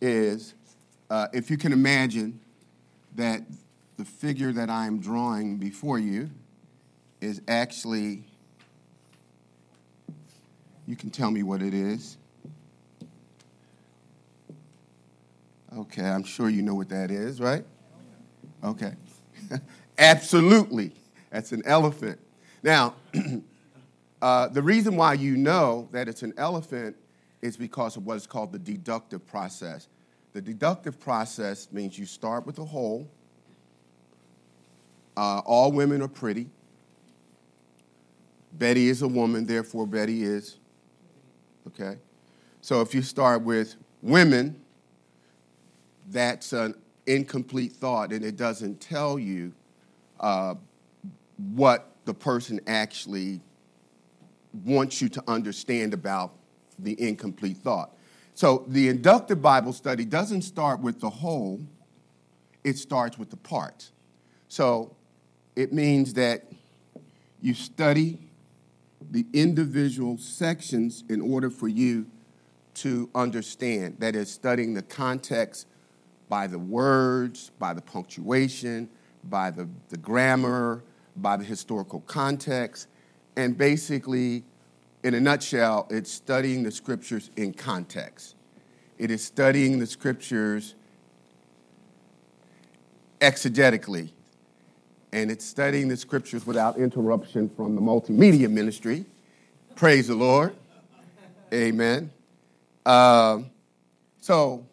is uh, if you can imagine that the figure that I'm drawing before you is actually, you can tell me what it is. Okay, I'm sure you know what that is, right? Okay. Absolutely. That's an elephant. Now, uh, the reason why you know that it's an elephant is because of what is called the deductive process. The deductive process means you start with a whole. Uh, all women are pretty. Betty is a woman, therefore, Betty is. Okay? So if you start with women, that's an incomplete thought and it doesn't tell you uh, what the person actually wants you to understand about the incomplete thought. So the inductive Bible study doesn't start with the whole, it starts with the parts. So it means that you study the individual sections in order for you to understand. That is, studying the context by the words, by the punctuation, by the, the grammar, by the historical context, and basically, in a nutshell, it's studying the scriptures in context. It is studying the scriptures exegetically, and it's studying the scriptures without interruption from the multimedia ministry. Praise the Lord. Amen. Uh, so,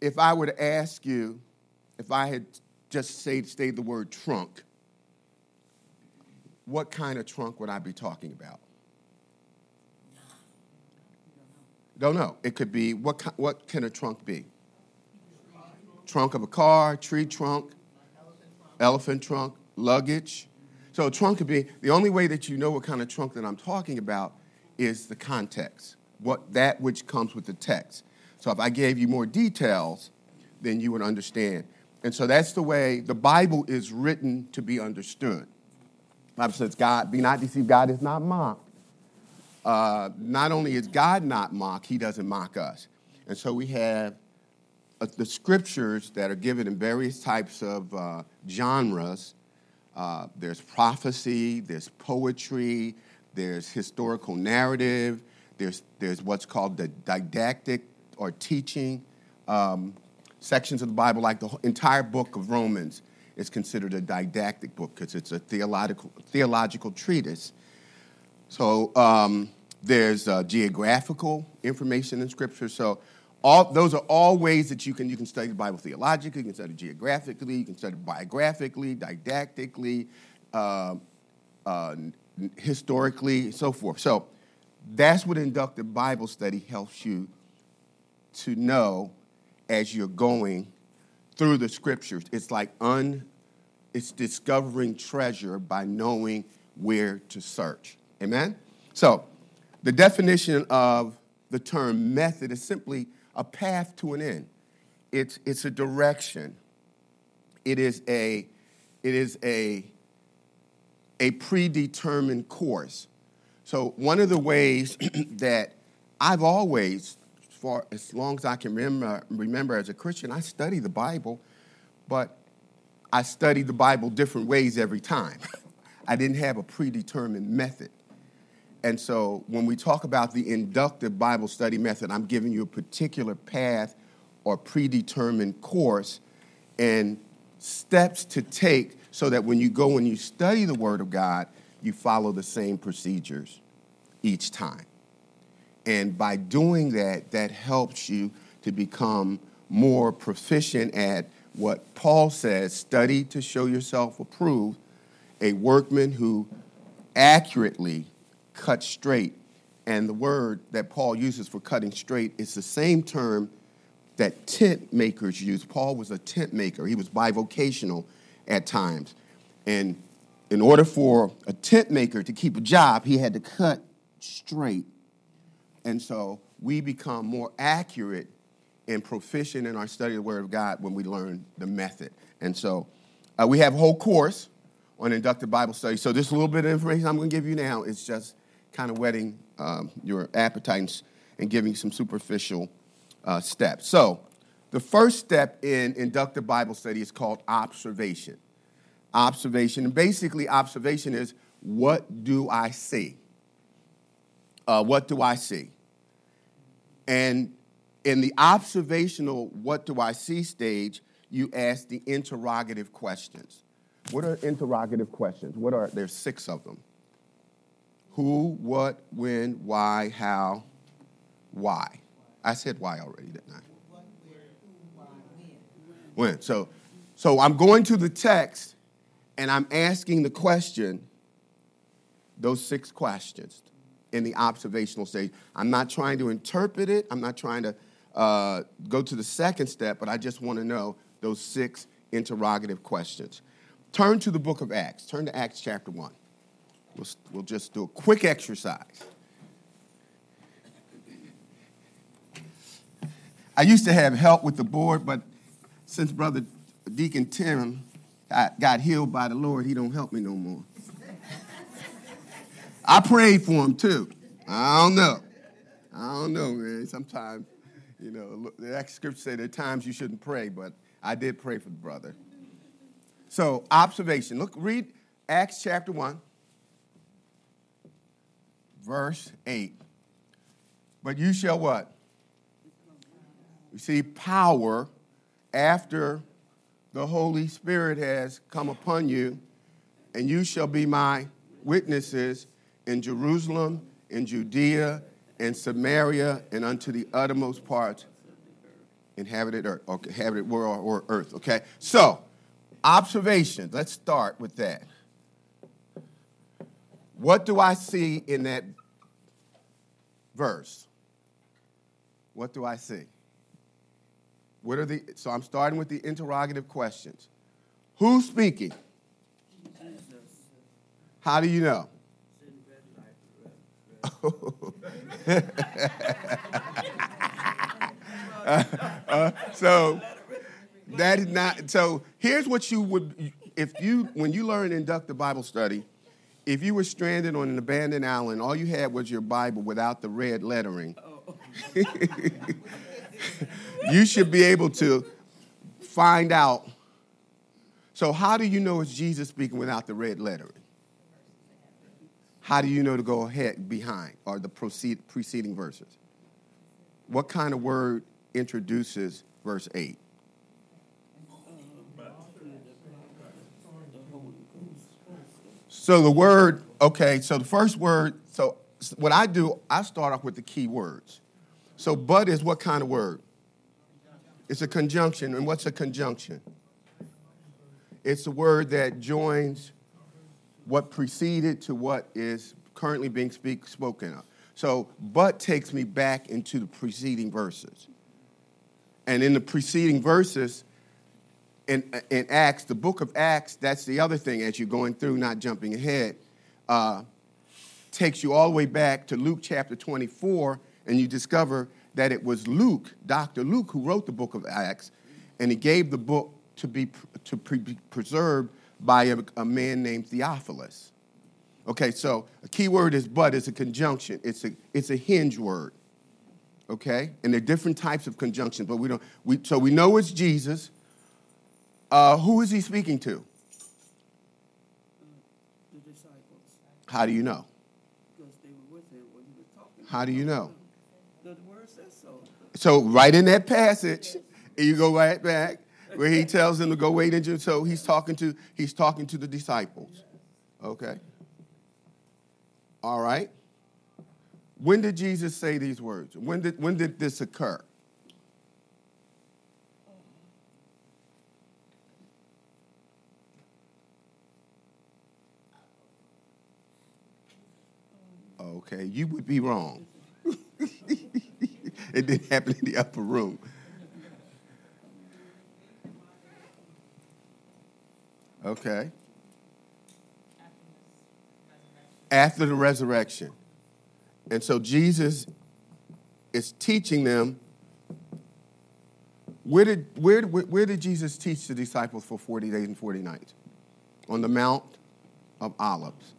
if I were to ask you, if I had just say, say the word trunk, what kind of trunk would I be talking about? Don't know. It could be, what, what can a trunk be? Trunk of a car, tree trunk, elephant trunk, luggage. So a trunk could be, the only way that you know what kind of trunk that I'm talking about is the context, what that which comes with the text. So if I gave you more details, then you would understand. And so that's the way the Bible is written to be understood. The Bible says, God, be not deceived, God is not mocked. Uh, not only is God not mocked, he doesn't mock us. And so we have uh, the scriptures that are given in various types of uh, genres. Uh, there's prophecy, there's poetry, there's historical narrative, there's, there's what's called the didactic or teaching. Um, sections of the Bible, like the entire book of Romans, is considered a didactic book because it's a theological, theological treatise. So um, there's uh, geographical information in Scripture. So all, those are all ways that you can, you can study the Bible theologically, you can study geographically, you can study biographically, didactically, uh, uh, historically, so forth. So that's what inductive Bible study helps you to know as you're going through the scriptures. It's like un, it's discovering treasure by knowing where to search. Amen? So, the definition of the term method is simply a path to an end. It's, it's a direction. It is a, it is a, a predetermined course. So, one of the ways that I've always far as long as I can remember, remember as a Christian, I study the Bible, but I study the Bible different ways every time. I didn't have a predetermined method. And so when we talk about the inductive Bible study method, I'm giving you a particular path or predetermined course and steps to take so that when you go and you study the Word of God, you follow the same procedures each time. And by doing that, that helps you to become more proficient at what Paul says study to show yourself approved, a workman who accurately cuts straight. And the word that Paul uses for cutting straight is the same term that tent makers use. Paul was a tent maker, he was bivocational at times. And in order for a tent maker to keep a job, he had to cut straight and so we become more accurate and proficient in our study of the Word of God when we learn the method. And so uh, we have a whole course on inductive Bible study. So this little bit of information I'm going to give you now is just kind of whetting um, your appetites and giving some superficial uh, steps. So The first step in inductive Bible study is called observation. Observation, and basically, observation is what do I see? Uh, what do I see? And in the observational, what do I see stage, you ask the interrogative questions. What are interrogative questions? What are there's six of them. Who, what, when, why, how, why. I said why already, didn't I? When. So so I'm going to the text and I'm asking the question, those six questions in the observational stage. I'm not trying to interpret it. I'm not trying to uh, go to the second step, but I just want to know those six interrogative questions. Turn to the book of Acts. Turn to Acts chapter 1. We'll, we'll just do a quick exercise. I used to have help with the board, but since Brother Deacon Tim got, got healed by the Lord, he don't help me no more. I prayed for him too. I don't know. I don't know, man. Sometimes, you know, the scripture say there are times you shouldn't pray, but I did pray for the brother. So, observation. Look, read Acts chapter 1, verse 8. But you shall what? Receive power after the Holy Spirit has come upon you, and you shall be my witnesses in Jerusalem, in Judea, in Samaria, and unto the uttermost parts inhabited earth, inhabited world or earth. Okay, so observations. Let's start with that. What do I see in that verse? What do I see? What are the so I'm starting with the interrogative questions. Who's speaking? How do you know? uh, uh, so that is not so here's what you would if you when you learn inductive bible study if you were stranded on an abandoned island all you had was your bible without the red lettering. Oh. You should be able to find out. So how do you know it's jesus speaking without the red lettering? How do you know to go ahead behind or the proceed, preceding verses? What kind of word introduces verse 8 So the word, okay, so the first word, so what I do, I start off with the key words. So but is what kind of word? It's a conjunction. And what's a conjunction? It's a word that joins what preceded to what is currently being speak, spoken of. So but takes me back into the preceding verses. And in the preceding verses, in, in Acts, the book of Acts, that's the other thing as you're going through, not jumping ahead, uh, takes you all the way back to Luke chapter 24, and you discover that it was Luke, Dr. Luke, who wrote the book of Acts, and he gave the book to be, to be preserved by a, a man named Theophilus. Okay, so a key word is but, it's a conjunction, it's a, it's a hinge word. Okay, and there are different types of conjunctions, but we don't, we, so we know it's Jesus. Uh, who is he speaking to? The disciples. How do you know? Because they were with him when he was talking. How do you know? The word says so. So right in that passage, you go right back where he tells them to go wait in Jerusalem. So he's talking to he's talking to the disciples. Okay. All right. When did Jesus say these words? When did when did this occur? Okay, you would be wrong. it didn't happen in the upper room. Okay. After the resurrection. And so Jesus is teaching them. Where did, where, where did Jesus teach the disciples for 40 days and 40 nights? On the Mount of Olives.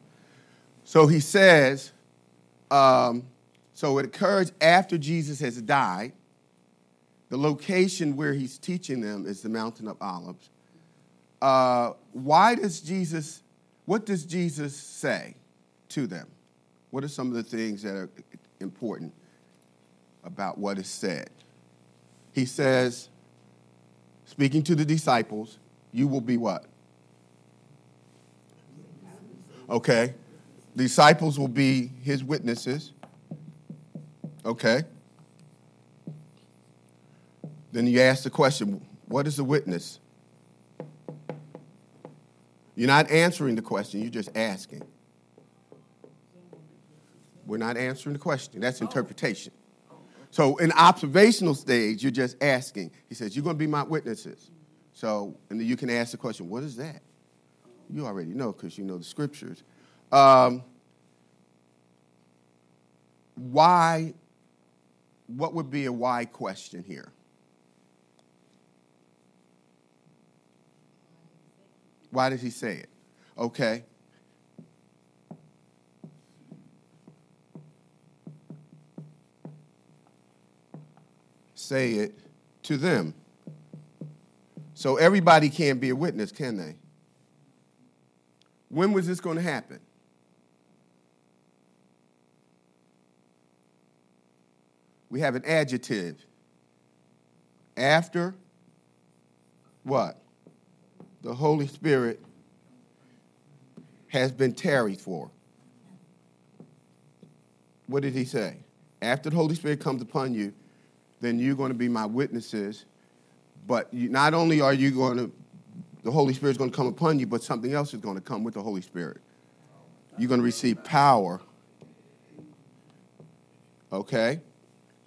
So he says, um, so it occurs after Jesus has died. The location where he's teaching them is the Mountain of Olives. Uh, why does Jesus, what does Jesus say to them? What are some of the things that are important about what is said? He says, speaking to the disciples, you will be what? Okay. Disciples will be his witnesses. Okay. Then you ask the question what is a witness? You're not answering the question, you're just asking. We're not answering the question. That's interpretation. So, in observational stage, you're just asking. He says, You're going to be my witnesses. So, and then you can ask the question, What is that? You already know because you know the scriptures. Um, why? What would be a why question here? Why did he say it? Okay. Say it to them. So everybody can't be a witness, can they? When was this going to happen? We have an adjective. After what? the Holy Spirit has been tarried for. What did he say? After the Holy Spirit comes upon you, then you're going to be my witnesses. But you, not only are you going to, the Holy Spirit is going to come upon you, but something else is going to come with the Holy Spirit. You're going to receive power. Okay?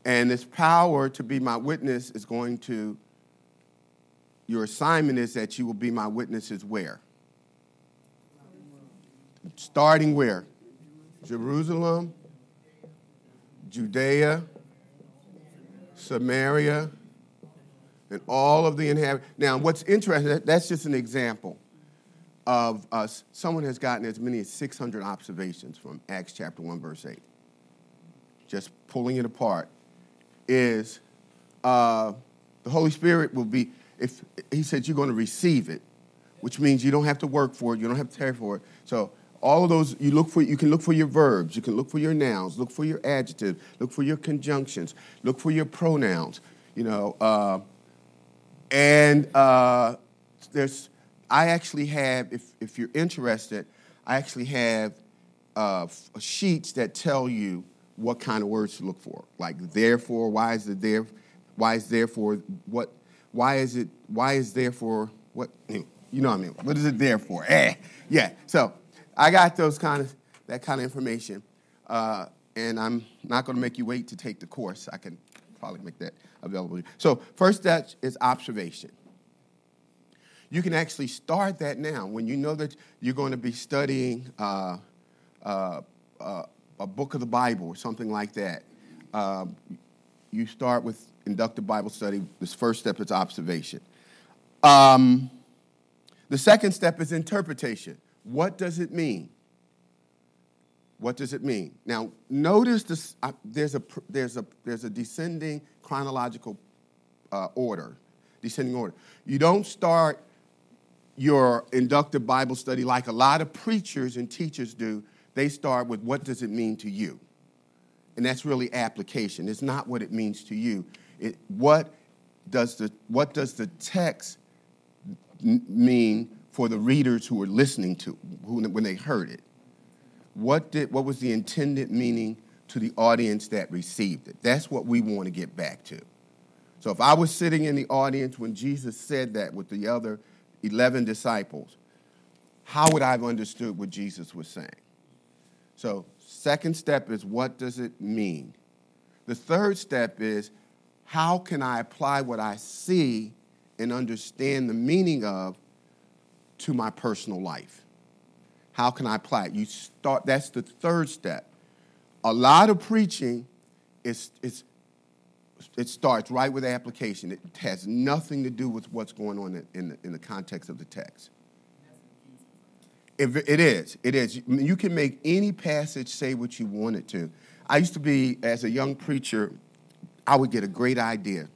And this power to be my witness is going to your assignment is that you will be my witnesses where? Starting where? Jerusalem, Judea, Samaria, and all of the inhabitants. Now, what's interesting, that's just an example of us. Someone has gotten as many as 600 observations from Acts chapter 1, verse 8. Just pulling it apart is uh, the Holy Spirit will be, if he said you're going to receive it, which means you don't have to work for it, you don't have to care for it. So all of those you look for you can look for your verbs, you can look for your nouns, look for your adjectives, look for your conjunctions, look for your pronouns, you know. Uh, and uh, there's I actually have, if if you're interested, I actually have uh, sheets that tell you what kind of words to look for. Like therefore, why is it there? Why is therefore what why is it, why is there for, what, you know what I mean? What is it there for? Eh, yeah. So I got those kind of, that kind of information. Uh, and I'm not going to make you wait to take the course. I can probably make that available. So first step is observation. You can actually start that now when you know that you're going to be studying uh, uh, uh a book of the Bible or something like that. Um, you start with inductive Bible study. This first step is observation. Um, the second step is interpretation. What does it mean? What does it mean? Now, notice this, uh, there's, a, there's, a, there's a descending chronological uh, order, descending order. You don't start your inductive Bible study like a lot of preachers and teachers do. They start with what does it mean to you? And that's really application. It's not what it means to you. It, what, does the, what does the text mean for the readers who were listening to who, when they heard it? What, did, what was the intended meaning to the audience that received it? That's what we want to get back to. So if I was sitting in the audience when Jesus said that with the other 11 disciples, how would I have understood what Jesus was saying? So Second step is what does it mean? The third step is how can I apply what I see and understand the meaning of to my personal life? How can I apply it? You start, that's the third step. A lot of preaching is, is it starts right with application. It has nothing to do with what's going on in the, in the context of the text. It, is. It is. You can make any passage say what you want it to. I used to be, as a young preacher, I would get a great idea.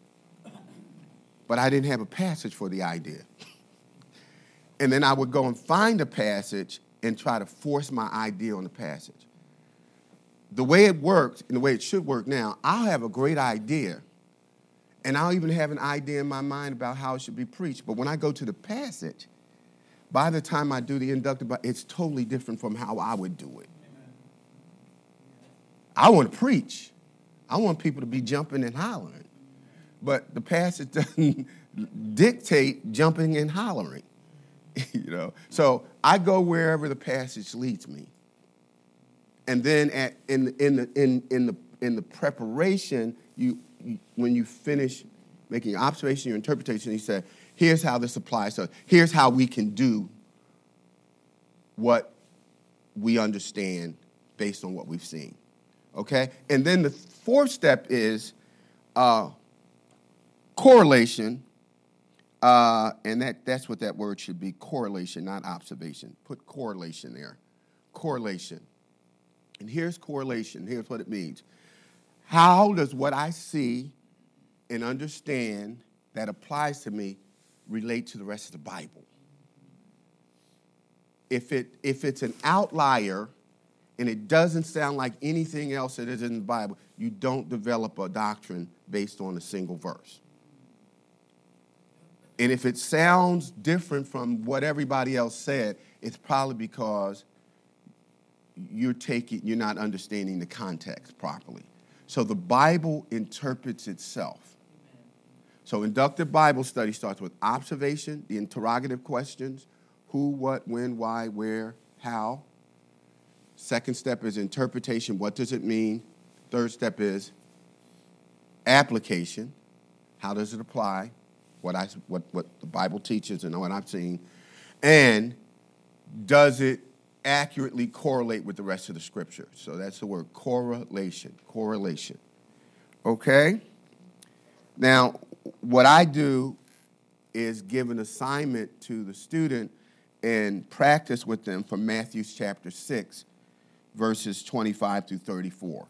but I didn't have a passage for the idea. And then I would go and find a passage and try to force my idea on the passage. The way it worked and the way it should work now, I'll have a great idea, and I'll even have an idea in my mind about how it should be preached. But when I go to the passage, by the time I do the inductive, it's totally different from how I would do it. I want to preach. I want people to be jumping and hollering. But the passage doesn't dictate jumping and hollering. you know. So I go wherever the passage leads me. And then at, in, in, the, in, in, the, in the preparation, you, when you finish making your observation, your interpretation, you say, here's how this applies to us. Here's how we can do what we understand based on what we've seen. Okay? And then the fourth step is uh, correlation uh, and that, that's what that word should be correlation, not observation. Put correlation there. Correlation. And here's correlation. Here's what it means. How does what I see and understand that applies to me relate to the rest of the Bible? If, it, if it's an outlier and it doesn't sound like anything else that is in the Bible, you don't develop a doctrine based on a single verse. And if it sounds different from what everybody else said, it's probably because you're taking you're not understanding the context properly. So the Bible interprets itself. So inductive Bible study starts with observation, the interrogative questions, who, what, when, why, where, how. Second step is interpretation, what does it mean? Third step is application, how does it apply? what, I, what, what the Bible teaches and what I've seen, and does it accurately correlate with the rest of the scripture? So that's the word correlation. Correlation. Okay? Now, what I do is give an assignment to the student and practice with them from Matthew chapter 6, verses 25 through 34.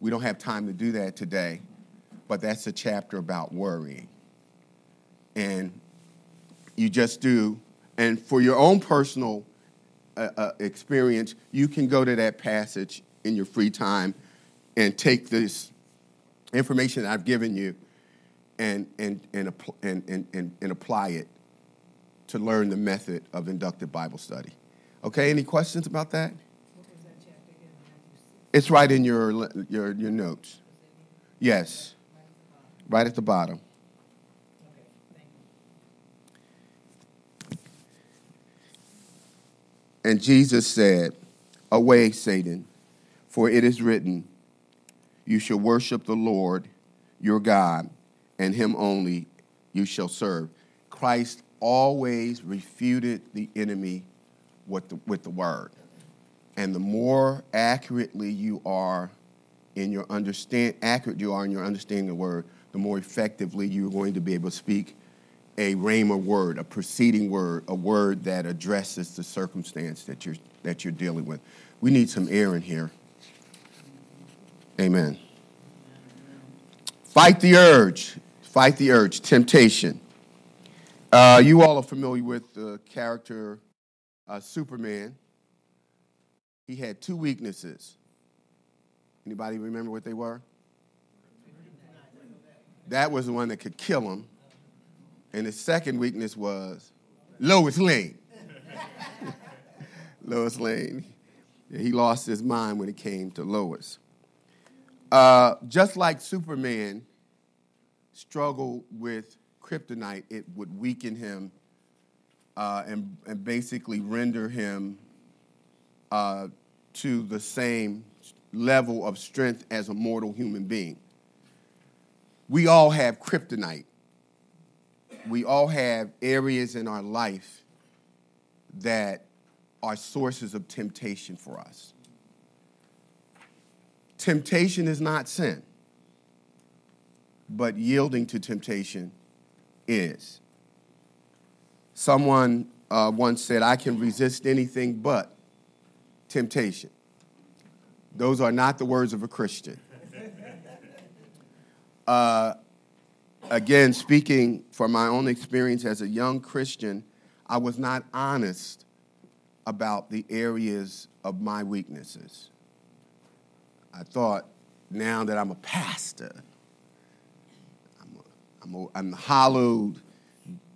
We don't have time to do that today, but that's a chapter about worrying and you just do. And for your own personal uh, uh, experience, you can go to that passage in your free time and take this information that I've given you and, and, and, and, and, and apply it to learn the method of inductive Bible study. Okay, any questions about that? It's right in your, your, your notes. Yes, right at the bottom. And Jesus said, Away, Satan, for it is written, You shall worship the Lord your God, and him only you shall serve. Christ always refuted the enemy with the, with the word. And the more accurately you are in your understand accurate you are in your understanding of the word, the more effectively you're going to be able to speak a rhema word, a preceding word, a word that addresses the circumstance that you're, that you're dealing with. We need some air in here. Amen. Fight the urge. Fight the urge. Temptation. Uh, you all are familiar with the character uh, Superman. He had two weaknesses. Anybody remember what they were? That was the one that could kill him and his second weakness was Lois Lane. Lois Lane. He lost his mind when it came to Lois. Uh, just like Superman struggled with kryptonite, it would weaken him uh, and, and basically render him uh, to the same level of strength as a mortal human being. We all have kryptonite we all have areas in our life that are sources of temptation for us. Temptation is not sin, but yielding to temptation is. Someone uh, once said, I can resist anything but temptation. Those are not the words of a Christian. Uh, again, speaking from my own experience as a young Christian, I was not honest about the areas of my weaknesses. I thought now that I'm a pastor, I'm, a, I'm, a, I'm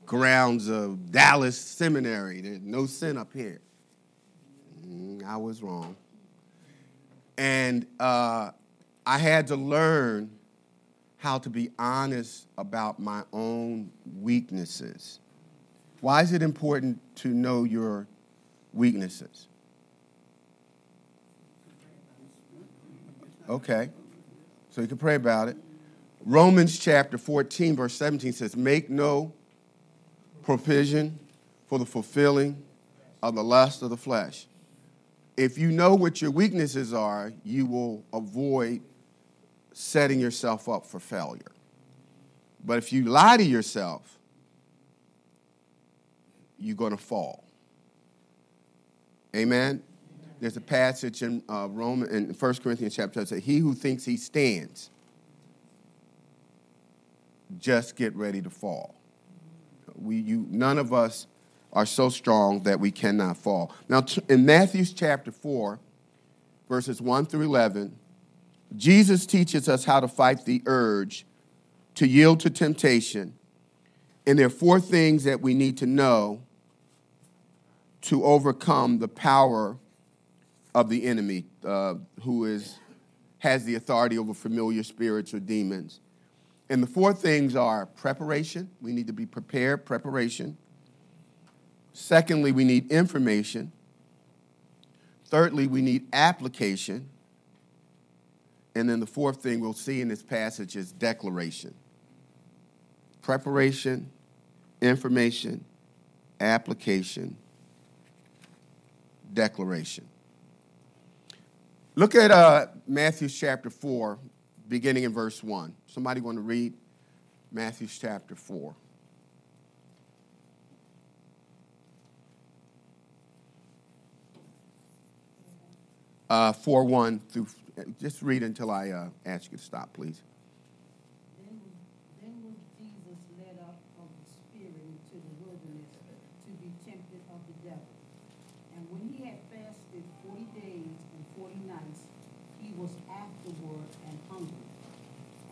grounds of Dallas Seminary. There's no sin up here. Mm, I was wrong. And uh, I had to learn how to be honest about my own weaknesses. Why is it important to know your weaknesses? Okay. So you can pray about it. Romans chapter 14, verse 17 says, Make no provision for the fulfilling of the lust of the flesh. If you know what your weaknesses are, you will avoid setting yourself up for failure. But if you lie to yourself, you're going to fall. Amen. There's a passage in uh, Roman in 1 Corinthians chapter that says, "He who thinks he stands, just get ready to fall." We, you, none of us are so strong that we cannot fall. Now, in Matthew's chapter four, verses one through eleven, Jesus teaches us how to fight the urge to yield to temptation, and there are four things that we need to know to overcome the power of the enemy uh, who is, has the authority over familiar spirits or demons. And the four things are preparation. We need to be prepared, preparation. Secondly, we need information. Thirdly, we need application. And then the fourth thing we'll see in this passage is declaration. Preparation, information, application, declaration. Look at uh, Matthew chapter 4, beginning in verse 1. Somebody want to read Matthew chapter 4? Uh, 4 1 through, just read until I uh, ask you to stop, please. Then, then was Jesus led up of the Spirit into the wilderness to be tempted of the devil. And when he had fasted forty days and forty nights, he was afterward and hungry.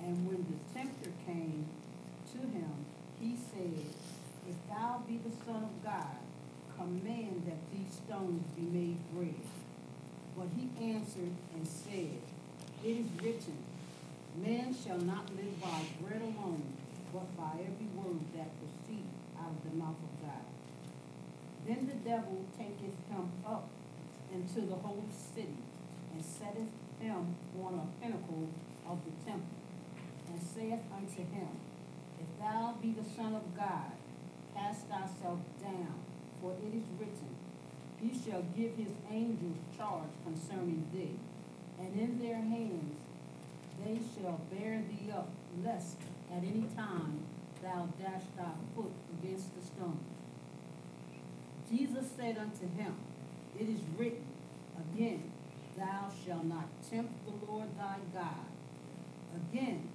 And when the tempter came to him, he said, If thou be the Son of God, command that these stones be made bread. But he answered and said, It is written, Man shall not live by bread alone, but by every word that proceedeth out of the mouth of God. Then the devil taketh him up into the holy city, and setteth him on a pinnacle of the temple, and saith unto him, If thou be the Son of God, cast thyself down, for it is written, He shall give his angels charge concerning thee, and in their hands they shall bear thee up, lest at any time thou dash thy foot against the stone. Jesus said unto him, It is written, again, Thou shalt not tempt the Lord thy God. Again,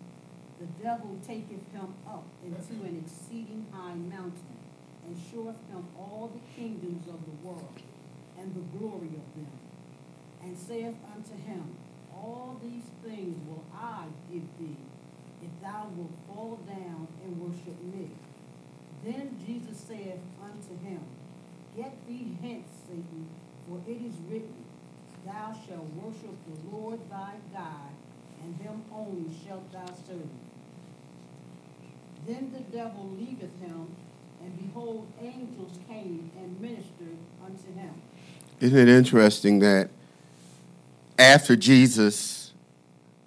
the devil taketh him up into an exceeding high mountain, and showeth him all the kingdoms of the world, and the glory of them, and saith unto him, All these things will I give thee, if thou wilt fall down and worship me. Then Jesus saith unto him, Get thee hence, Satan, for it is written, Thou shalt worship the Lord thy God, and him only shalt thou serve. Then the devil leaveth him, and behold, angels came and ministered unto him. Isn't it interesting that after Jesus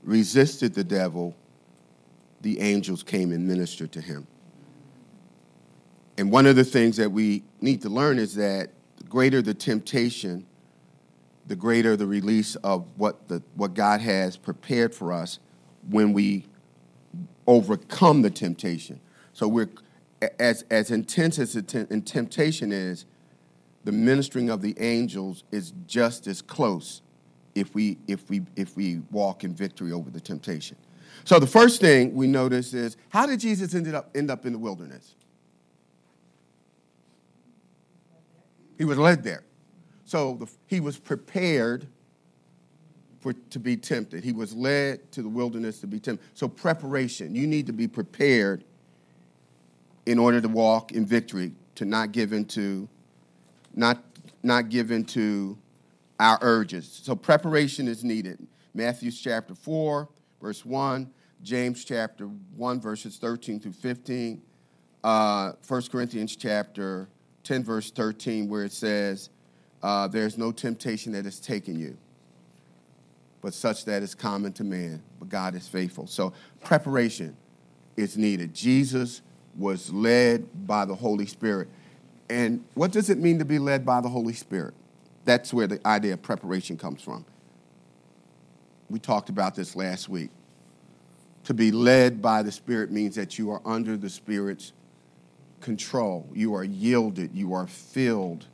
resisted the devil, the angels came and ministered to him? And one of the things that we need to learn is that the greater the temptation, the greater the release of what, the, what God has prepared for us when we overcome the temptation. So we're as as intense as the temptation is, the ministering of the angels is just as close if we if we if we walk in victory over the temptation. So the first thing we notice is how did Jesus ended up end up in the wilderness? He was led there. So the, he was prepared for to be tempted. He was led to the wilderness to be tempted. So preparation, you need to be prepared in order to walk in victory, to not give into not not given to our urges. So preparation is needed. Matthew chapter 4, verse 1, James chapter 1, verses 13 through 15, uh, 1 Corinthians chapter 10, verse 13, where it says, uh, There's no temptation that has taken you, but such that is common to man, but God is faithful. So preparation is needed. Jesus was led by the Holy Spirit. And what does it mean to be led by the Holy Spirit? That's where the idea of preparation comes from. We talked about this last week. To be led by the Spirit means that you are under the Spirit's control. You are yielded. You are filled.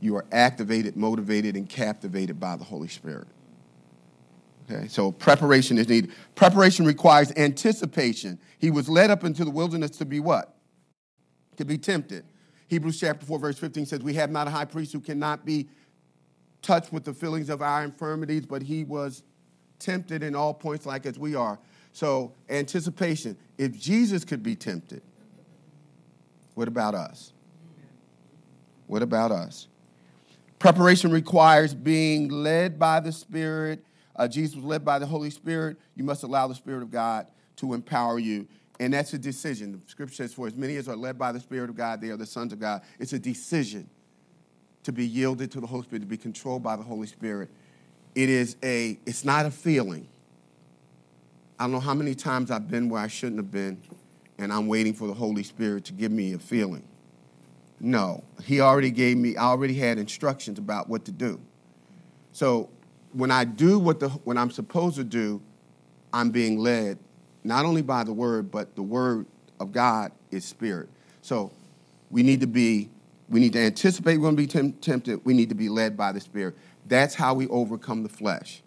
You are activated, motivated, and captivated by the Holy Spirit. Okay, so preparation is needed. Preparation requires anticipation. He was led up into the wilderness to be what? To be tempted. Hebrews chapter 4, verse 15 says, We have not a high priest who cannot be touched with the feelings of our infirmities, but he was tempted in all points like as we are. So, anticipation. If Jesus could be tempted, what about us? What about us? Preparation requires being led by the Spirit. Uh, Jesus was led by the Holy Spirit. You must allow the Spirit of God to empower you. And that's a decision. The scripture says, For as many as are led by the Spirit of God, they are the sons of God. It's a decision to be yielded to the Holy Spirit, to be controlled by the Holy Spirit. It is a, it's not a feeling. I don't know how many times I've been where I shouldn't have been, and I'm waiting for the Holy Spirit to give me a feeling. No, He already gave me, I already had instructions about what to do. So when I do what, the, what I'm supposed to do, I'm being led not only by the word, but the word of God is spirit. So we need to be, we need to anticipate we're going to be tempted. We need to be led by the spirit. That's how we overcome the flesh.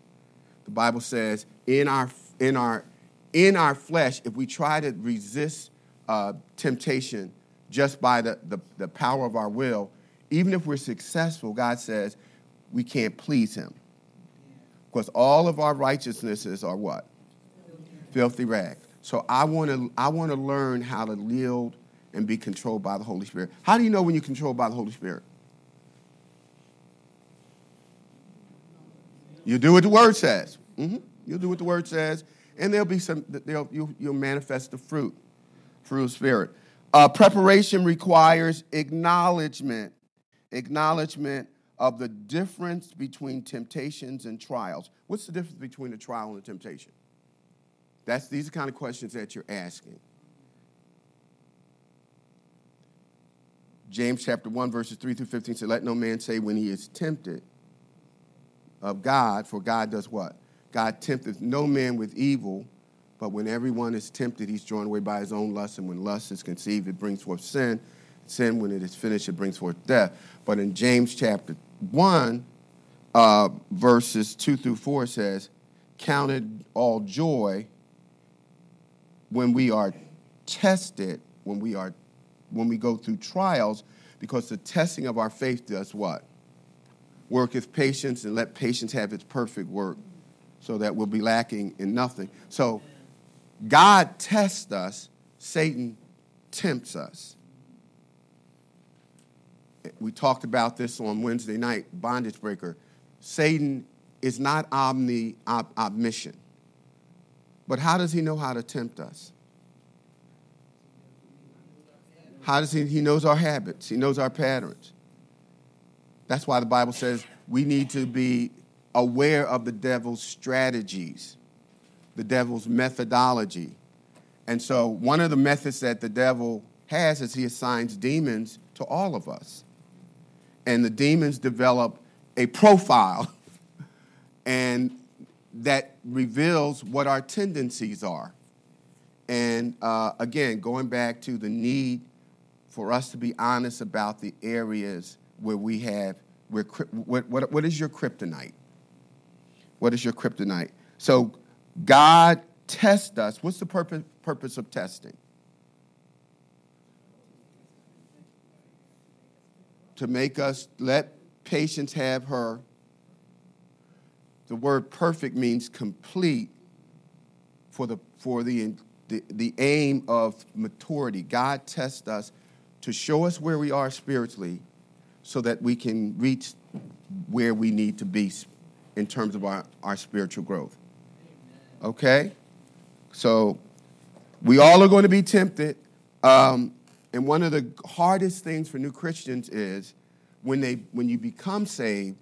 The Bible says, in our, in our, in our flesh, if we try to resist uh, temptation just by the, the, the power of our will, even if we're successful, God says we can't please Him. Because all of our righteousnesses are what? Filthy rags. So I want to I want to learn how to yield and be controlled by the Holy Spirit. How do you know when you're controlled by the Holy Spirit? You do what the Word says. Mm-hmm. You'll do what the Word says, and there'll be some. There'll, you'll, you'll manifest the fruit, fruit of Spirit. Uh, preparation requires acknowledgement, acknowledgement of the difference between temptations and trials. What's the difference between a trial and a temptation? That's, these are kind of questions that you're asking. James chapter 1, verses 3 through 15 said, Let no man say when he is tempted of God, for God does what? God tempteth no man with evil, but when everyone is tempted, he's drawn away by his own lust, and when lust is conceived, it brings forth sin. Sin, when it is finished, it brings forth death. But in James chapter 1, uh, verses 2 through 4 says, Counted all joy when we are tested, when we are when we go through trials, because the testing of our faith does what? Worketh patience, and let patience have its perfect work, so that we'll be lacking in nothing. So God tests us, Satan tempts us. We talked about this on Wednesday night, bondage breaker. Satan is not omni omniscient. But how does he know how to tempt us? How does he? He knows our habits, he knows our patterns. That's why the Bible says we need to be aware of the devil's strategies, the devil's methodology. And so, one of the methods that the devil has is he assigns demons to all of us. And the demons develop a profile. and that reveals what our tendencies are. And uh, again, going back to the need for us to be honest about the areas where we have, where, what, what, what is your kryptonite? What is your kryptonite? So God tests us. What's the purpose, purpose of testing? To make us let patience have her. The word perfect means complete for the, for the, the, the aim of maturity. God tests us to show us where we are spiritually so that we can reach where we need to be in terms of our, our spiritual growth. Okay? So we all are going to be tempted. Um, and one of the hardest things for new Christians is when, they, when you become saved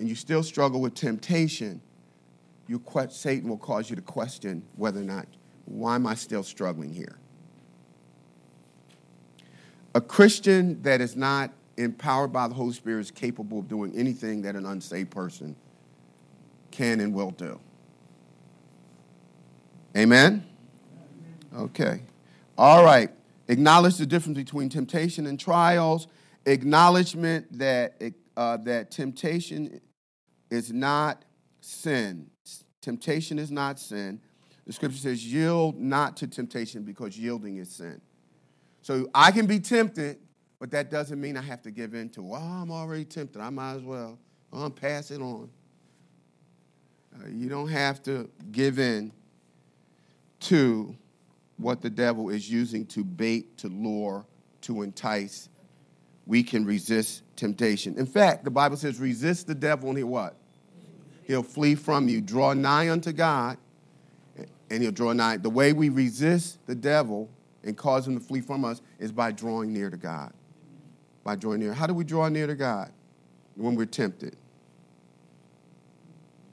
and you still struggle with temptation, you, Satan will cause you to question whether or not, why am I still struggling here? A Christian that is not empowered by the Holy Spirit is capable of doing anything that an unsaved person can and will do. Amen? Okay. All right. Acknowledge the difference between temptation and trials. Acknowledgement that, uh, that temptation is not sin. Temptation is not sin. The scripture says, yield not to temptation because yielding is sin. So I can be tempted, but that doesn't mean I have to give in to, well, I'm already tempted. I might as well. I'll pass it on. Uh, you don't have to give in to what the devil is using to bait, to lure, to entice. We can resist temptation. In fact, the Bible says, resist the devil and he'll what? He'll flee from you. Draw nigh unto God and he'll draw nigh. The way we resist the devil and cause him to flee from us is by drawing near to God. By drawing near. How do we draw near to God? When we're tempted.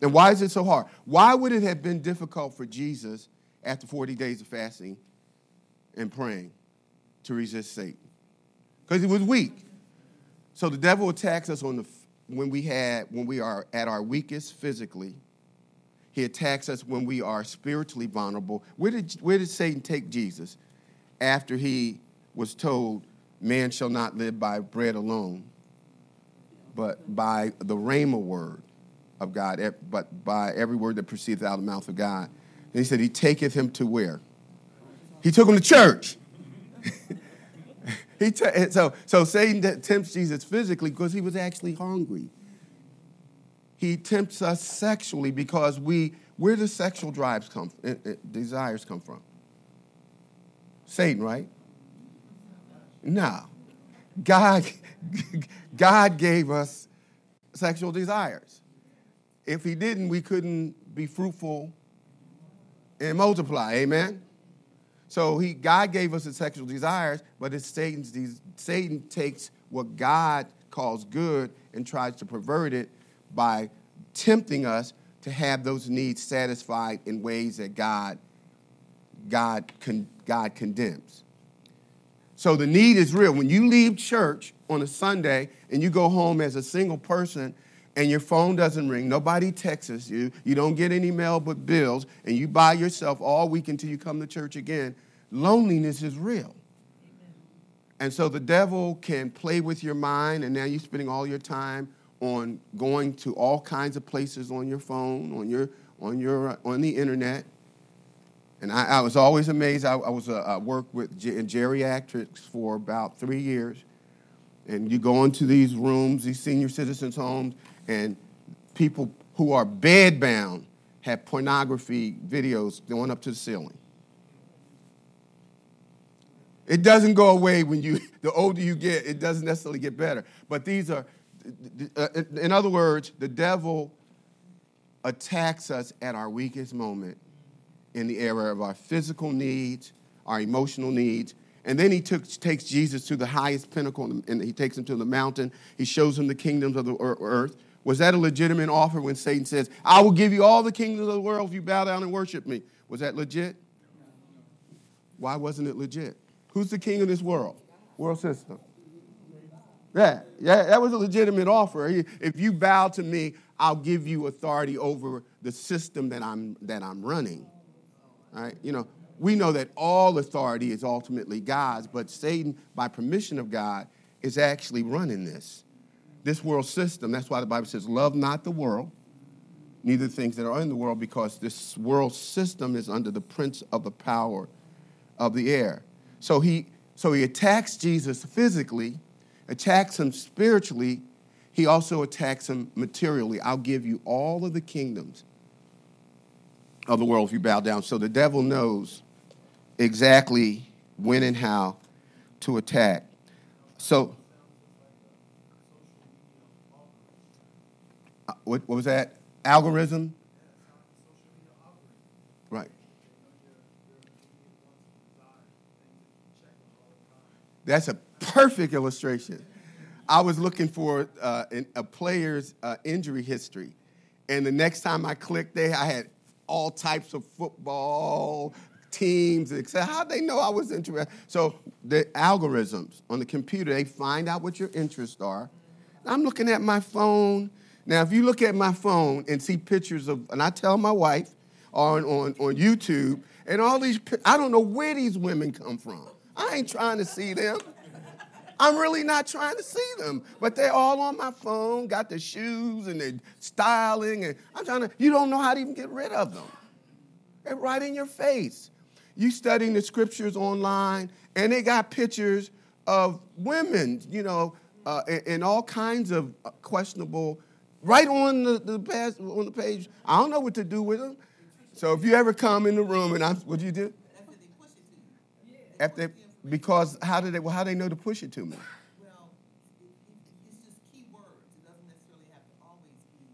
And why is it so hard? Why would it have been difficult for Jesus after 40 days of fasting and praying to resist Satan because he was weak. So the devil attacks us on the when we when we are at our weakest physically. He attacks us when we are spiritually vulnerable. Where did where did Satan take Jesus after he was told, "Man shall not live by bread alone, but by the rhema word of God, but by every word that proceeds out of the mouth of God." And he said, He taketh him to where? He took him to church. he t- so, so Satan tempts Jesus physically because he was actually hungry. He tempts us sexually because we, where do sexual drives come, uh, uh, desires come from? Satan, right? No. God, God gave us sexual desires. If he didn't, we couldn't be fruitful and multiply. Amen. So he God gave us the sexual desires, but it's Satan's Satan takes what God calls good and tries to pervert it by tempting us to have those needs satisfied in ways that God God con, God condemns. So the need is real. When you leave church on a Sunday and you go home as a single person and your phone doesn't ring, nobody texts you, you don't get any mail but bills, and you by yourself all week until you come to church again, loneliness is real. And so the devil can play with your mind, and now you're spending all your time on going to all kinds of places on your phone, on your on your on the internet. And I, I was always amazed. I, I was uh, I worked with in geriatrics for about three years, and you go into these rooms, these senior citizens' homes, and people who are bedbound have pornography videos going up to the ceiling. It doesn't go away when you, the older you get, it doesn't necessarily get better. But these are, uh, in other words, the devil attacks us at our weakest moment in the area of our physical needs, our emotional needs, and then he took, takes Jesus to the highest pinnacle and he takes him to the mountain. He shows him the kingdoms of the earth. Was that a legitimate offer when Satan says, I will give you all the kingdoms of the world if you bow down and worship me? Was that legit? Why wasn't it legit? Who's the king of this world? World system. Yeah, yeah, that was a legitimate offer. If you bow to me, I'll give you authority over the system that I'm that I'm running. Right? You know, we know that all authority is ultimately God's, but Satan, by permission of God, is actually running this this world system. That's why the Bible says, Love not the world, neither things that are in the world, because this world system is under the prince of the power of the air. So he, so he attacks Jesus physically, attacks him spiritually. He also attacks him materially. I'll give you all of the kingdoms of the world if you bow down. So the devil knows exactly when and how to attack. So, what, what was that? Algorithm? Right. That's a perfect illustration. I was looking for uh, a player's uh, injury history, and the next time I clicked there, I had all types of football teams, etc. How'd they know I was interested? So the algorithms on the computer, they find out what your interests are. I'm looking at my phone. Now, if you look at my phone and see pictures of, and I tell my wife on, on, on YouTube, and all these, I don't know where these women come from. I ain't trying to see them. I'm really not trying to see them, but they're all on my phone, got the shoes and the styling, and I'm trying to, you don't know how to even get rid of them. They're right in your face. You studying the scriptures online, and they got pictures of women, you know, uh, and, and, all kinds of questionable, right on the, the, page, on the page. I don't know what to do with them. So if you ever come in the room and I'm, what do you do? After they push it to you. After because how did they? Well, how do they know to push it to me? Well, it's just key words. It doesn't necessarily have to always be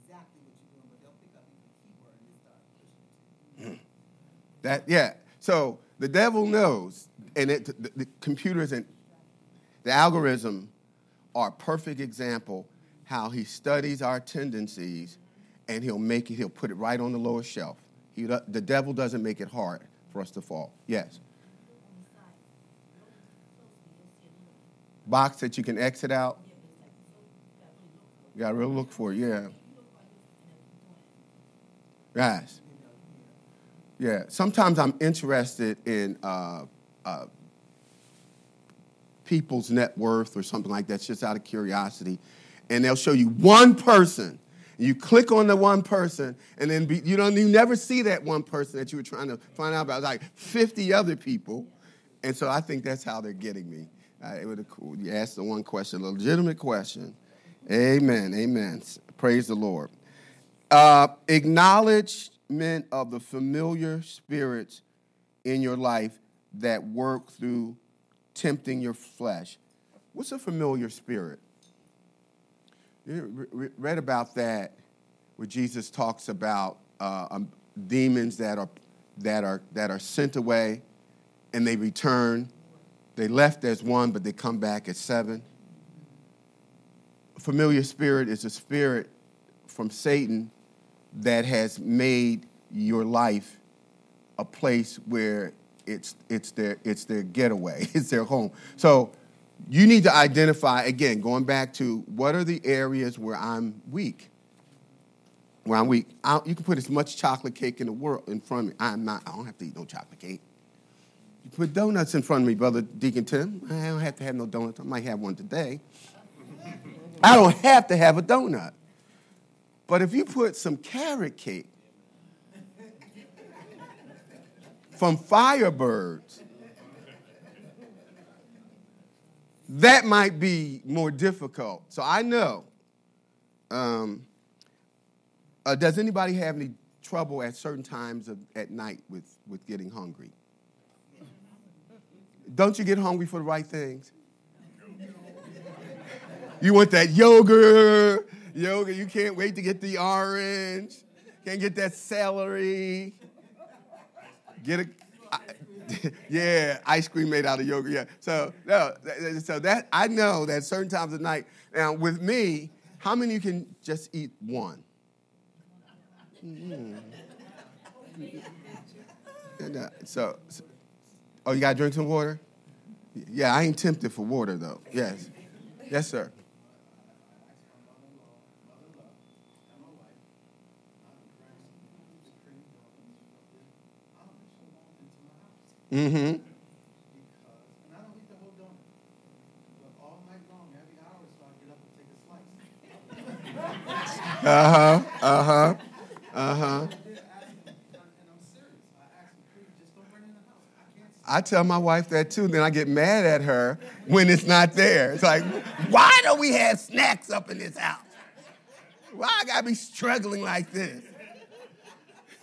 exactly what you're doing, but they'll pick up even keyword and start pushing it. That yeah. So the devil knows, and it, the, the computers and the algorithm are a perfect example how he studies our tendencies, and he'll make it. He'll put it right on the lower shelf. He, the devil doesn't make it hard for us to fall. Yes. box that you can exit out? You got to really look for it, yeah. Yes. Yeah. Sometimes I'm interested in uh, uh, people's net worth or something like that, just out of curiosity. And they'll show you one person. You click on the one person, and then be, you don't you never see that one person that you were trying to find out about. Like 50 other people. And so I think that's how they're getting me. Uh, it would you asked the one question, a legitimate question. Amen. Amen. Praise the Lord. Uh, acknowledgement of the familiar spirits in your life that work through tempting your flesh. What's a familiar spirit? You read about that where Jesus talks about uh, um, demons that are that are that are sent away and they return they left as one, but they come back as seven. A familiar spirit is a spirit from Satan that has made your life a place where it's, it's, their, it's their getaway, it's their home. So you need to identify, again, going back to what are the areas where I'm weak? Where I'm weak. I, you can put as much chocolate cake in the world in front of me. I'm not, I don't have to eat no chocolate cake. You put donuts in front of me, Brother Deacon Tim. I don't have to have no donuts. I might have one today. I don't have to have a donut. But if you put some carrot cake from Firebirds, that might be more difficult. So I know. Um, uh, does anybody have any trouble at certain times of, at night with, with getting hungry? Don't you get hungry for the right things? You want that yogurt, yogurt. You can't wait to get the orange. Can't get that celery. Get a, yeah, ice cream made out of yogurt. Yeah. So no, so that I know that certain times of night. Now with me, how many you can just eat one? Mm-hmm. So, so Oh, you got to drink some water? Yeah, I ain't tempted for water, though. Yes. Yes, sir. Mm-hmm. Uh-huh. Uh huh. Uh huh. I tell my wife that too, then I get mad at her when it's not there. It's like, why don't we have snacks up in this house? Why I gotta be struggling like this?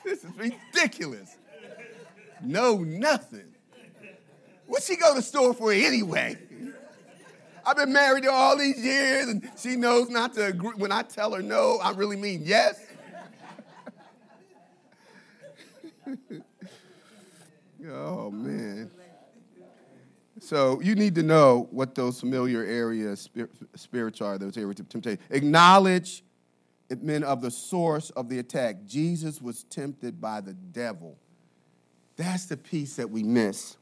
This is ridiculous. No, nothing. What she go to store for anyway? I've been married all these years, and she knows not to agree. When I tell her no, I really mean yes. oh man. So you need to know what those familiar areas, spir- spirits are, those areas of temptation. Acknowledge it meant of the source of the attack. Jesus was tempted by the devil. That's the piece that we miss.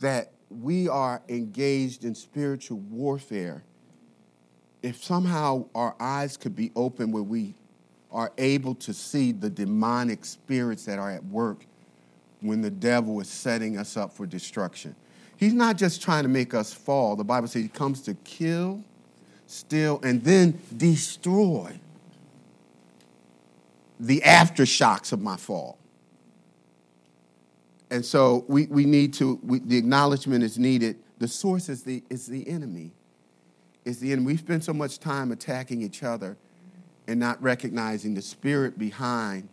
That we are engaged in spiritual warfare. If somehow our eyes could be open where we are able to see the demonic spirits that are at work when the devil is setting us up for destruction. He's not just trying to make us fall. The Bible says he comes to kill, steal, and then destroy the aftershocks of my fall. And so we, we need to, we, the acknowledgement is needed. The source is the, is the enemy. Is the enemy. We spend so much time attacking each other and not recognizing the spirit behind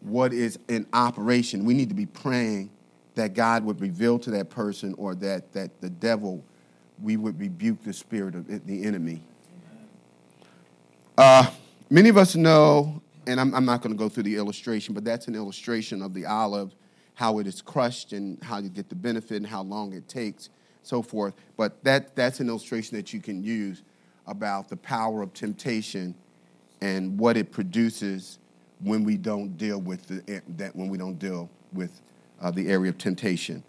what is in operation. We need to be praying that God would reveal to that person or that, that the devil, we would rebuke the spirit of the enemy. Uh, many of us know, and I'm, I'm not going to go through the illustration, but that's an illustration of the olive, how it is crushed and how you get the benefit and how long it takes, so forth. But that, that's an illustration that you can use about the power of temptation and what it produces when we don't deal with the, that when we don't deal with uh, the area of temptation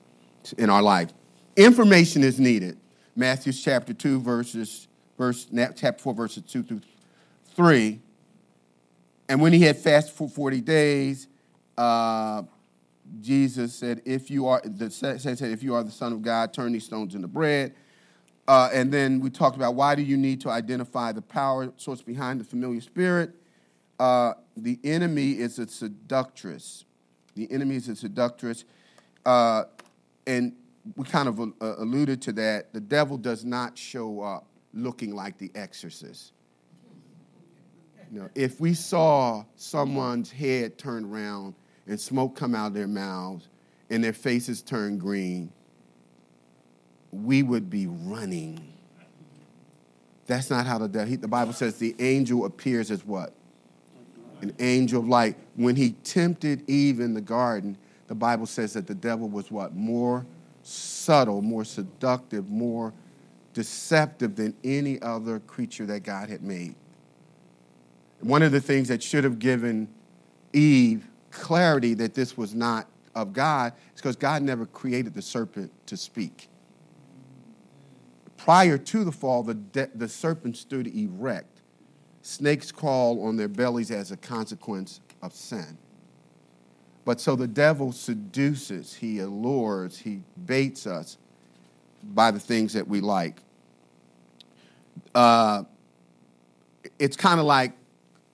in our life. Information is needed. Matthew chapter 2, verses, verse, chapter 4, verses 2 through 3. And when he had fasted for 40 days, uh, Jesus said, if you are, the said, if you are the Son of God, turn these stones into bread. Uh, and then we talked about why do you need to identify the power source behind the familiar spirit? Uh, the enemy is a seductress. The enemy is a seductress. Uh, and we kind of uh, alluded to that. The devil does not show up looking like the exorcist. You know, if we saw someone's head turn around and smoke come out of their mouths and their faces turn green, we would be running. That's not how the devil, the Bible says the angel appears as what? An angel of light. When he tempted Eve in the garden, the Bible says that the devil was what? More subtle, more seductive, more deceptive than any other creature that God had made. One of the things that should have given Eve clarity that this was not of God is because God never created the serpent to speak. Prior to the fall, the, de- the serpent stood erect. Snakes crawl on their bellies as a consequence of sin. But so the devil seduces, he allures, he baits us by the things that we like. Uh, it's kind of like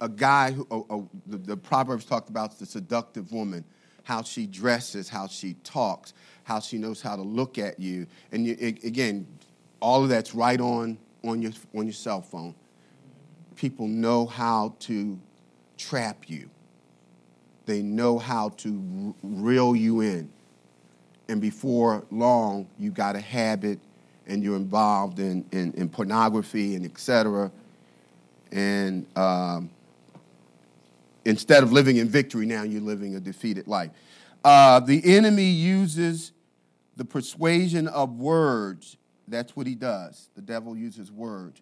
a guy who, oh, oh, the, the Proverbs talked about the seductive woman, how she dresses, how she talks, how she knows how to look at you. And you, again, all of that's right on, on, your, on your cell phone. People know how to trap you, they know how to reel you in. And before long, you got a habit and you're involved in, in, in pornography and et cetera. And um, instead of living in victory, now you're living a defeated life. Uh, the enemy uses the persuasion of words. That's what he does. The devil uses words.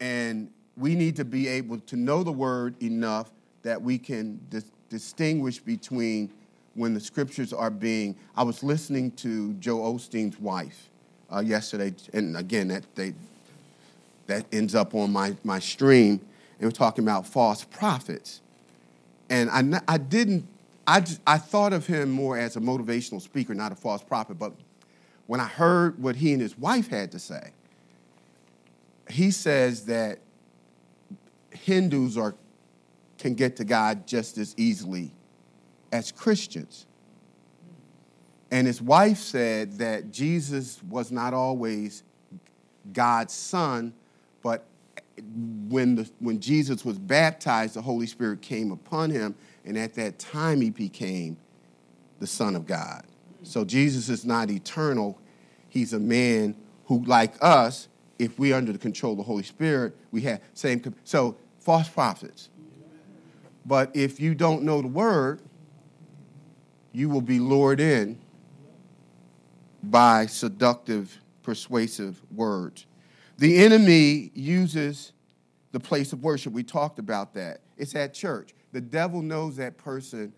And we need to be able to know the word enough that we can dis- distinguish between when the scriptures are being. I was listening to Joel Osteen's wife uh, yesterday, and again, that, they, that ends up on my, my stream, and we're talking about false prophets and I, I didn't, I, I thought of him more as a motivational speaker, not a false prophet. But when I heard what he and his wife had to say, he says that Hindus are can get to God just as easily as Christians. And his wife said that Jesus was not always God's son, but when, the, when Jesus was baptized, the Holy Spirit came upon him, and at that time he became the Son of God. So Jesus is not eternal. He's a man who, like us, if we're under the control of the Holy Spirit, we have same. So false prophets. But if you don't know the word, you will be lured in by seductive, persuasive words. The enemy uses the place of worship. We talked about that. It's at church. The devil knows that person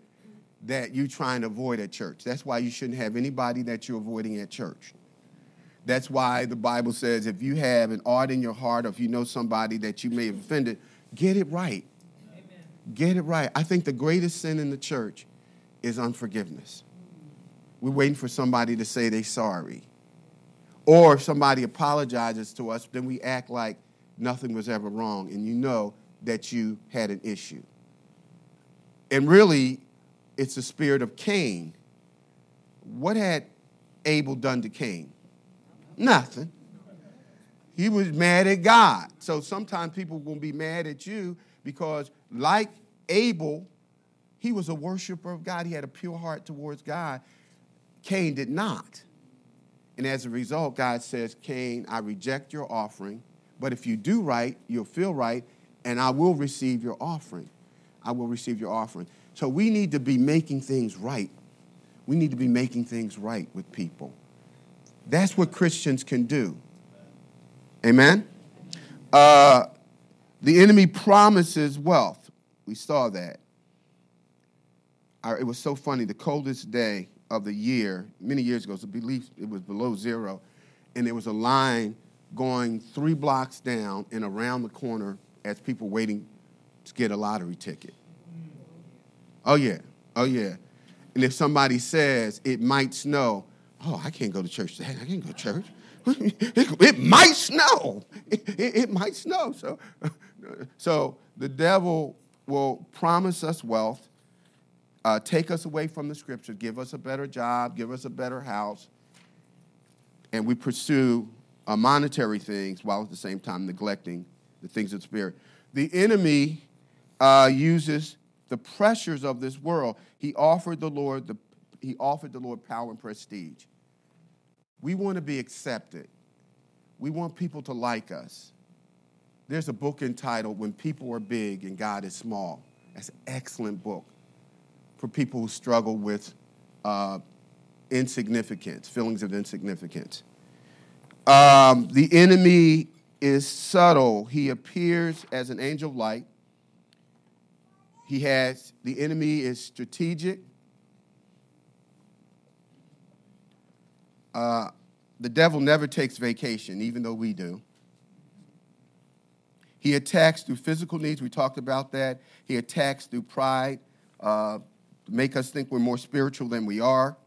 that you're trying to avoid at church. That's why you shouldn't have anybody that you're avoiding at church. That's why the Bible says if you have an art in your heart or if you know somebody that you may have offended, get it right. Amen. Get it right. I think the greatest sin in the church is unforgiveness. We're waiting for somebody to say they're sorry. Or if somebody apologizes to us, then we act like nothing was ever wrong and you know that you had an issue. And really, it's the spirit of Cain. What had Abel done to Cain? Nothing. He was mad at God. So sometimes people will be mad at you because, like Abel, he was a worshiper of God. He had a pure heart towards God. Cain did not. And as a result, God says, Cain, I reject your offering, but if you do right, you'll feel right, and I will receive your offering. I will receive your offering. So we need to be making things right. We need to be making things right with people. That's what Christians can do. Amen? Uh, the enemy promises wealth. We saw that. it was so funny. The coldest day of the year, many years ago, so believe it was below zero, and there was a line going three blocks down and around the corner as people waiting to get a lottery ticket. Oh, yeah. Oh, yeah. And if somebody says it might snow, oh, I can't go to church today. I can't go to church. it, it, might snow. It, it, it, might snow. So, so the devil will promise us wealth, uh, take us away from the scriptures, give us a better job, give us a better house, and we pursue uh, monetary things while at the same time neglecting the things of the spirit. The enemy uh, uses the pressures of this world. He offered the Lord the he offered the Lord power and prestige. We want to be accepted. We want people to like us. There's a book entitled When People Are Big and God is Small. That's an excellent book for people who struggle with uh, insignificance, feelings of insignificance. Um, the enemy is subtle. He appears as an angel of light. He has, the enemy is strategic. Uh, the devil never takes vacation, even though we do. He attacks through physical needs. We talked about that. He attacks through pride. Uh, make us think we're more spiritual than we are.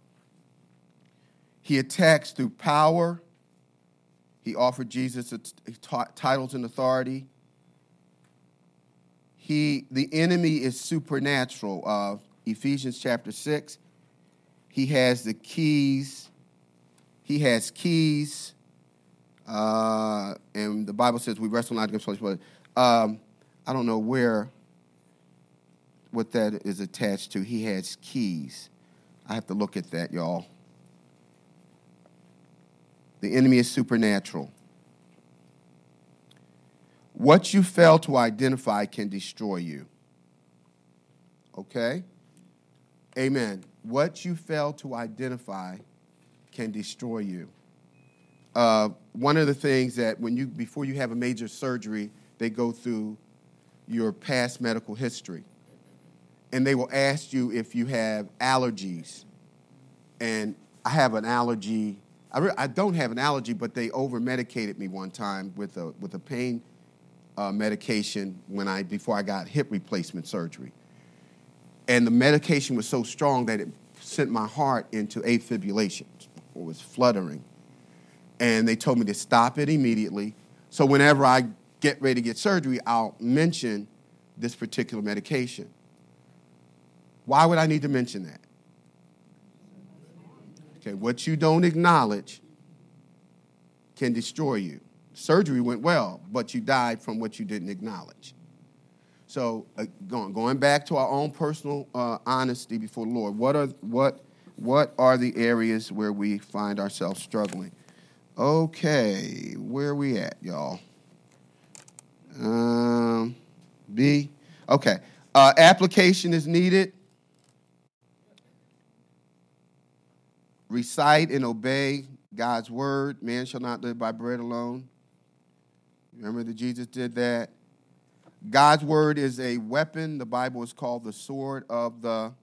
He attacks through power. He offered Jesus titles and authority. He, the enemy is supernatural. Uh, Ephesians chapter 6. He has the keys. He has keys. Uh, and the Bible says we wrestle not against flesh, but um, I don't know where what that is attached to. He has keys. I have to look at that, y'all. The enemy is supernatural. What you fail to identify can destroy you. Okay? Amen. What you fail to identify can destroy you. Uh, one of the things that when you before you have a major surgery, they go through your past medical history and they will ask you if you have allergies. And I have an allergy. I, re- I don't have an allergy, but they over medicated me one time with a, with a pain uh, medication when I, before I got hip replacement surgery. And the medication was so strong that it sent my heart into afibrillation, or was fluttering. And they told me to stop it immediately. So whenever I get ready to get surgery, I'll mention this particular medication. Why would I need to mention that? Okay, what you don't acknowledge can destroy you. Surgery went well, but you died from what you didn't acknowledge. So, uh, going, going back to our own personal uh, honesty before the Lord, what are, what, what are the areas where we find ourselves struggling? Okay, where are we at, y'all? Um, B. Okay. Uh, application is needed. Recite and obey God's word. Man shall not live by bread alone. Remember that Jesus did that. God's word is a weapon. The Bible is called the sword of the.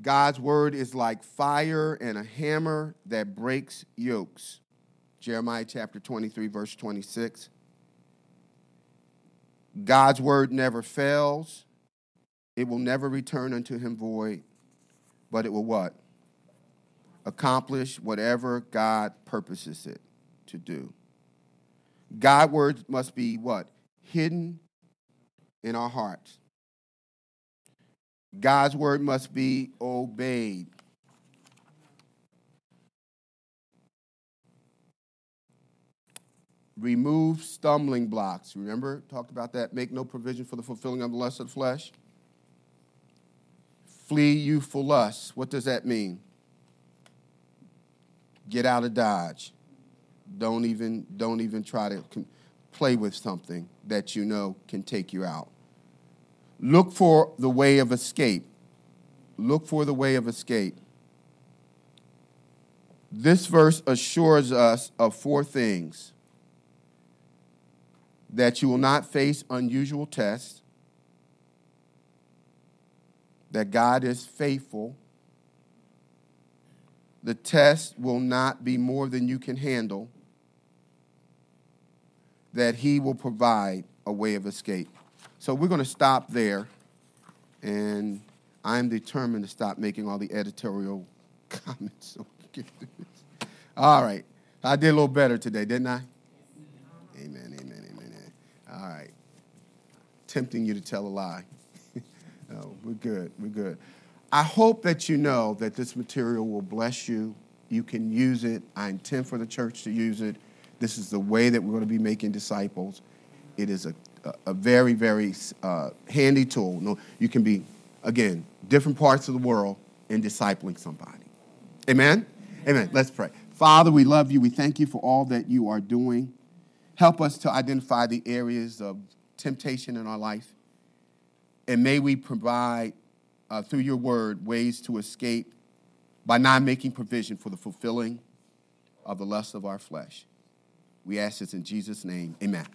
God's word is like fire and a hammer that breaks yokes. Jeremiah chapter 23, verse 26. God's word never fails. It will never return unto him void, but it will what? Accomplish whatever God purposes it to do. God's word must be what? Hidden in our hearts. God's word must be obeyed. Remove stumbling blocks. Remember, talked about that. Make no provision for the fulfilling of the lust of the flesh. Flee youthful lust. What does that mean? Get out of Dodge. Don't even don't even try to play with something that you know can take you out. Look for the way of escape. Look for the way of escape. This verse assures us of four things that you will not face unusual tests, that God is faithful, the test will not be more than you can handle, that He will provide a way of escape. So we're going to stop there, and I'm determined to stop making all the editorial comments. So all right. I did a little better today, didn't I? Amen, amen, amen. All right. Tempting you to tell a lie. No, we're good. We're good. I hope that you know that this material will bless you. You can use it. I intend for the church to use it. This is the way that we're going to be making disciples. It is a, a, a very, very uh, handy tool. No, you can be, again, different parts of the world in discipling somebody. Amen? Amen. Let's pray. Father, we love you. We thank you for all that you are doing. Help us to identify the areas of temptation in our life. And may we provide, uh, through your word, ways to escape by not making provision for the fulfilling of the lust of our flesh. We ask this in Jesus' name. Amen.